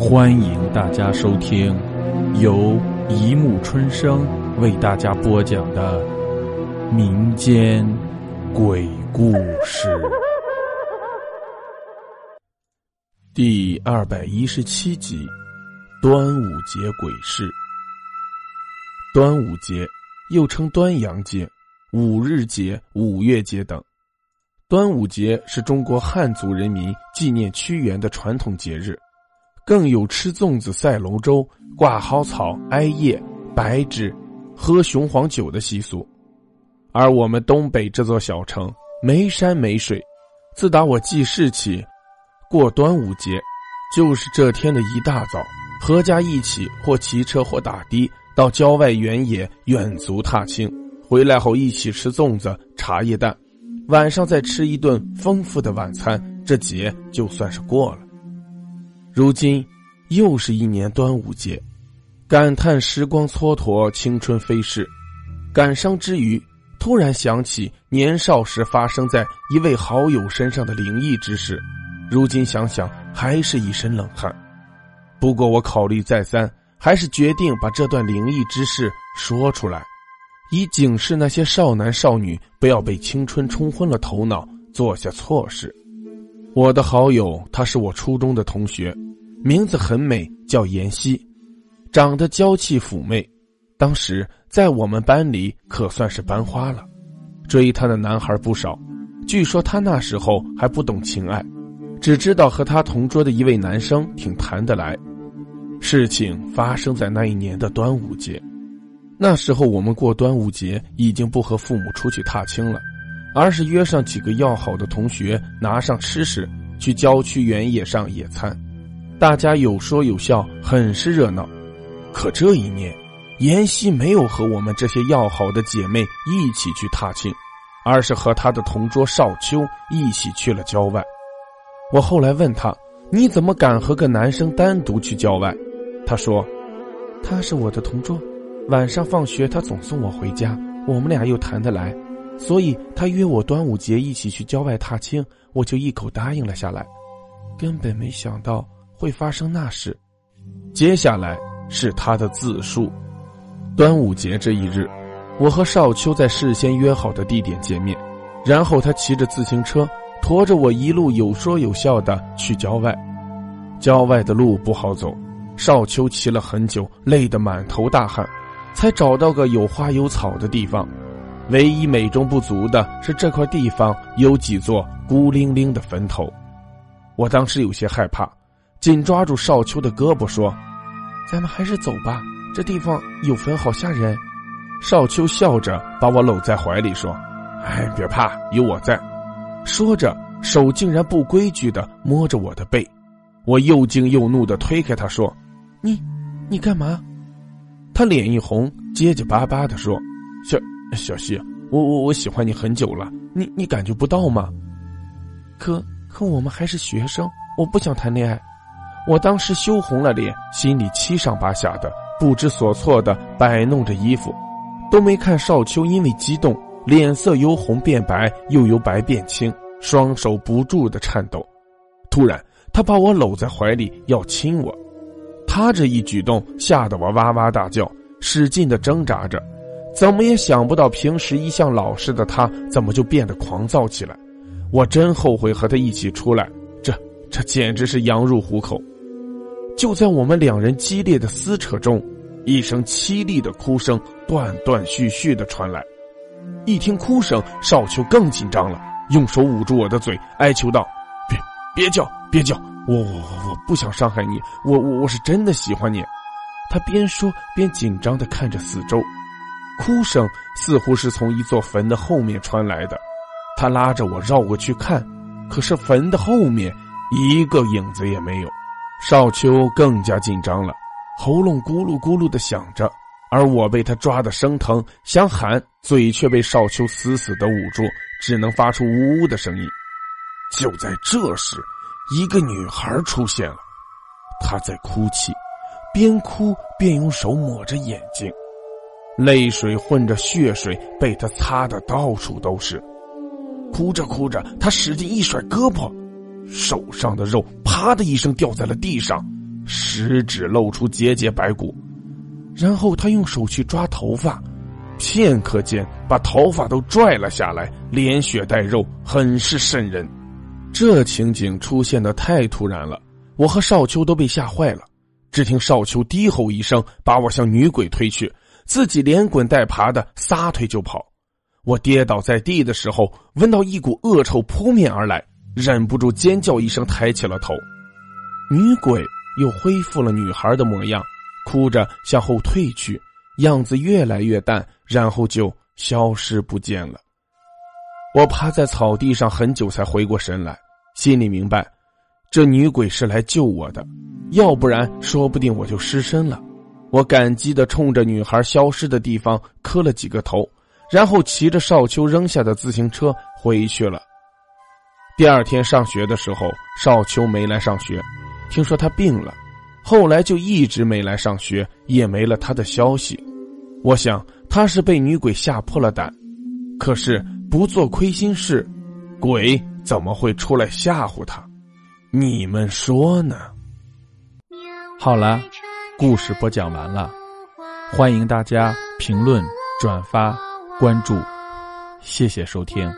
欢迎大家收听由一木春生为大家播讲的民间鬼故事第二百一十七集：端午节鬼事。端午节又称端阳节、五日节、五月节等。端午节是中国汉族人民纪念屈原的传统节日。更有吃粽子、赛龙舟、挂蒿草、艾叶、白纸、喝雄黄酒的习俗。而我们东北这座小城没山没水，自打我记事起，过端午节，就是这天的一大早，合家一起或骑车或打的到郊外原野远足踏青，回来后一起吃粽子、茶叶蛋，晚上再吃一顿丰富的晚餐，这节就算是过了。如今，又是一年端午节，感叹时光蹉跎，青春飞逝。感伤之余，突然想起年少时发生在一位好友身上的灵异之事。如今想想，还是一身冷汗。不过我考虑再三，还是决定把这段灵异之事说出来，以警示那些少男少女不要被青春冲昏了头脑，做下错事。我的好友，他是我初中的同学，名字很美，叫妍希，长得娇气妩媚。当时在我们班里可算是班花了，追她的男孩不少。据说她那时候还不懂情爱，只知道和她同桌的一位男生挺谈得来。事情发生在那一年的端午节，那时候我们过端午节已经不和父母出去踏青了。而是约上几个要好的同学，拿上吃食，去郊区原野上野餐，大家有说有笑，很是热闹。可这一年，妍希没有和我们这些要好的姐妹一起去踏青，而是和她的同桌少秋一起去了郊外。我后来问他：“你怎么敢和个男生单独去郊外？”他说：“他是我的同桌，晚上放学他总送我回家，我们俩又谈得来。”所以他约我端午节一起去郊外踏青，我就一口答应了下来。根本没想到会发生那事。接下来是他的自述：端午节这一日，我和少秋在事先约好的地点见面，然后他骑着自行车驮着我一路有说有笑的去郊外。郊外的路不好走，少秋骑了很久，累得满头大汗，才找到个有花有草的地方。唯一美中不足的是，这块地方有几座孤零零的坟头。我当时有些害怕，紧抓住少秋的胳膊说：“咱们还是走吧，这地方有坟，好吓人。”少秋笑着把我搂在怀里说：“哎，别怕，有我在。”说着，手竟然不规矩的摸着我的背。我又惊又怒的推开他说：“你，你干嘛？”他脸一红，结结巴巴的说：“小。”小溪，我我我喜欢你很久了，你你感觉不到吗？可可我们还是学生，我不想谈恋爱。我当时羞红了脸，心里七上八下的，不知所措的摆弄着衣服，都没看少秋因为激动，脸色由红变白，又由白变青，双手不住的颤抖。突然，他把我搂在怀里要亲我，他这一举动吓得我哇哇大叫，使劲的挣扎着。怎么也想不到，平时一向老实的他，怎么就变得狂躁起来？我真后悔和他一起出来，这这简直是羊入虎口。就在我们两人激烈的撕扯中，一声凄厉的哭声断断续续的传来。一听哭声，少秋更紧张了，用手捂住我的嘴，哀求道：“别别叫，别叫！我我我我不想伤害你，我我我是真的喜欢你。”他边说边紧张的看着四周。哭声似乎是从一座坟的后面传来的，他拉着我绕过去看，可是坟的后面一个影子也没有。少秋更加紧张了，喉咙咕噜咕噜的响着，而我被他抓的生疼，想喊，嘴却被少秋死死的捂住，只能发出呜呜的声音。就在这时，一个女孩出现了，她在哭泣，边哭边用手抹着眼睛。泪水混着血水，被他擦的到处都是。哭着哭着，他使劲一甩胳膊，手上的肉啪的一声掉在了地上，食指露出节节白骨，然后他用手去抓头发，片刻间把头发都拽了下来，连血带肉，很是瘆人。这情景出现的太突然了，我和少秋都被吓坏了。只听少秋低吼一声，把我向女鬼推去，自己连滚带爬的撒腿就跑。我跌倒在地的时候，闻到一股恶臭扑面而来，忍不住尖叫一声，抬起了头。女鬼又恢复了女孩的模样，哭着向后退去，样子越来越淡，然后就消失不见了。我趴在草地上很久才回过神来，心里明白，这女鬼是来救我的，要不然说不定我就失身了。我感激的冲着女孩消失的地方磕了几个头。然后骑着少秋扔下的自行车回去了。第二天上学的时候，少秋没来上学，听说他病了，后来就一直没来上学，也没了他的消息。我想他是被女鬼吓破了胆，可是不做亏心事，鬼怎么会出来吓唬他？你们说呢？好了，故事播讲完了，欢迎大家评论转发。关注，谢谢收听。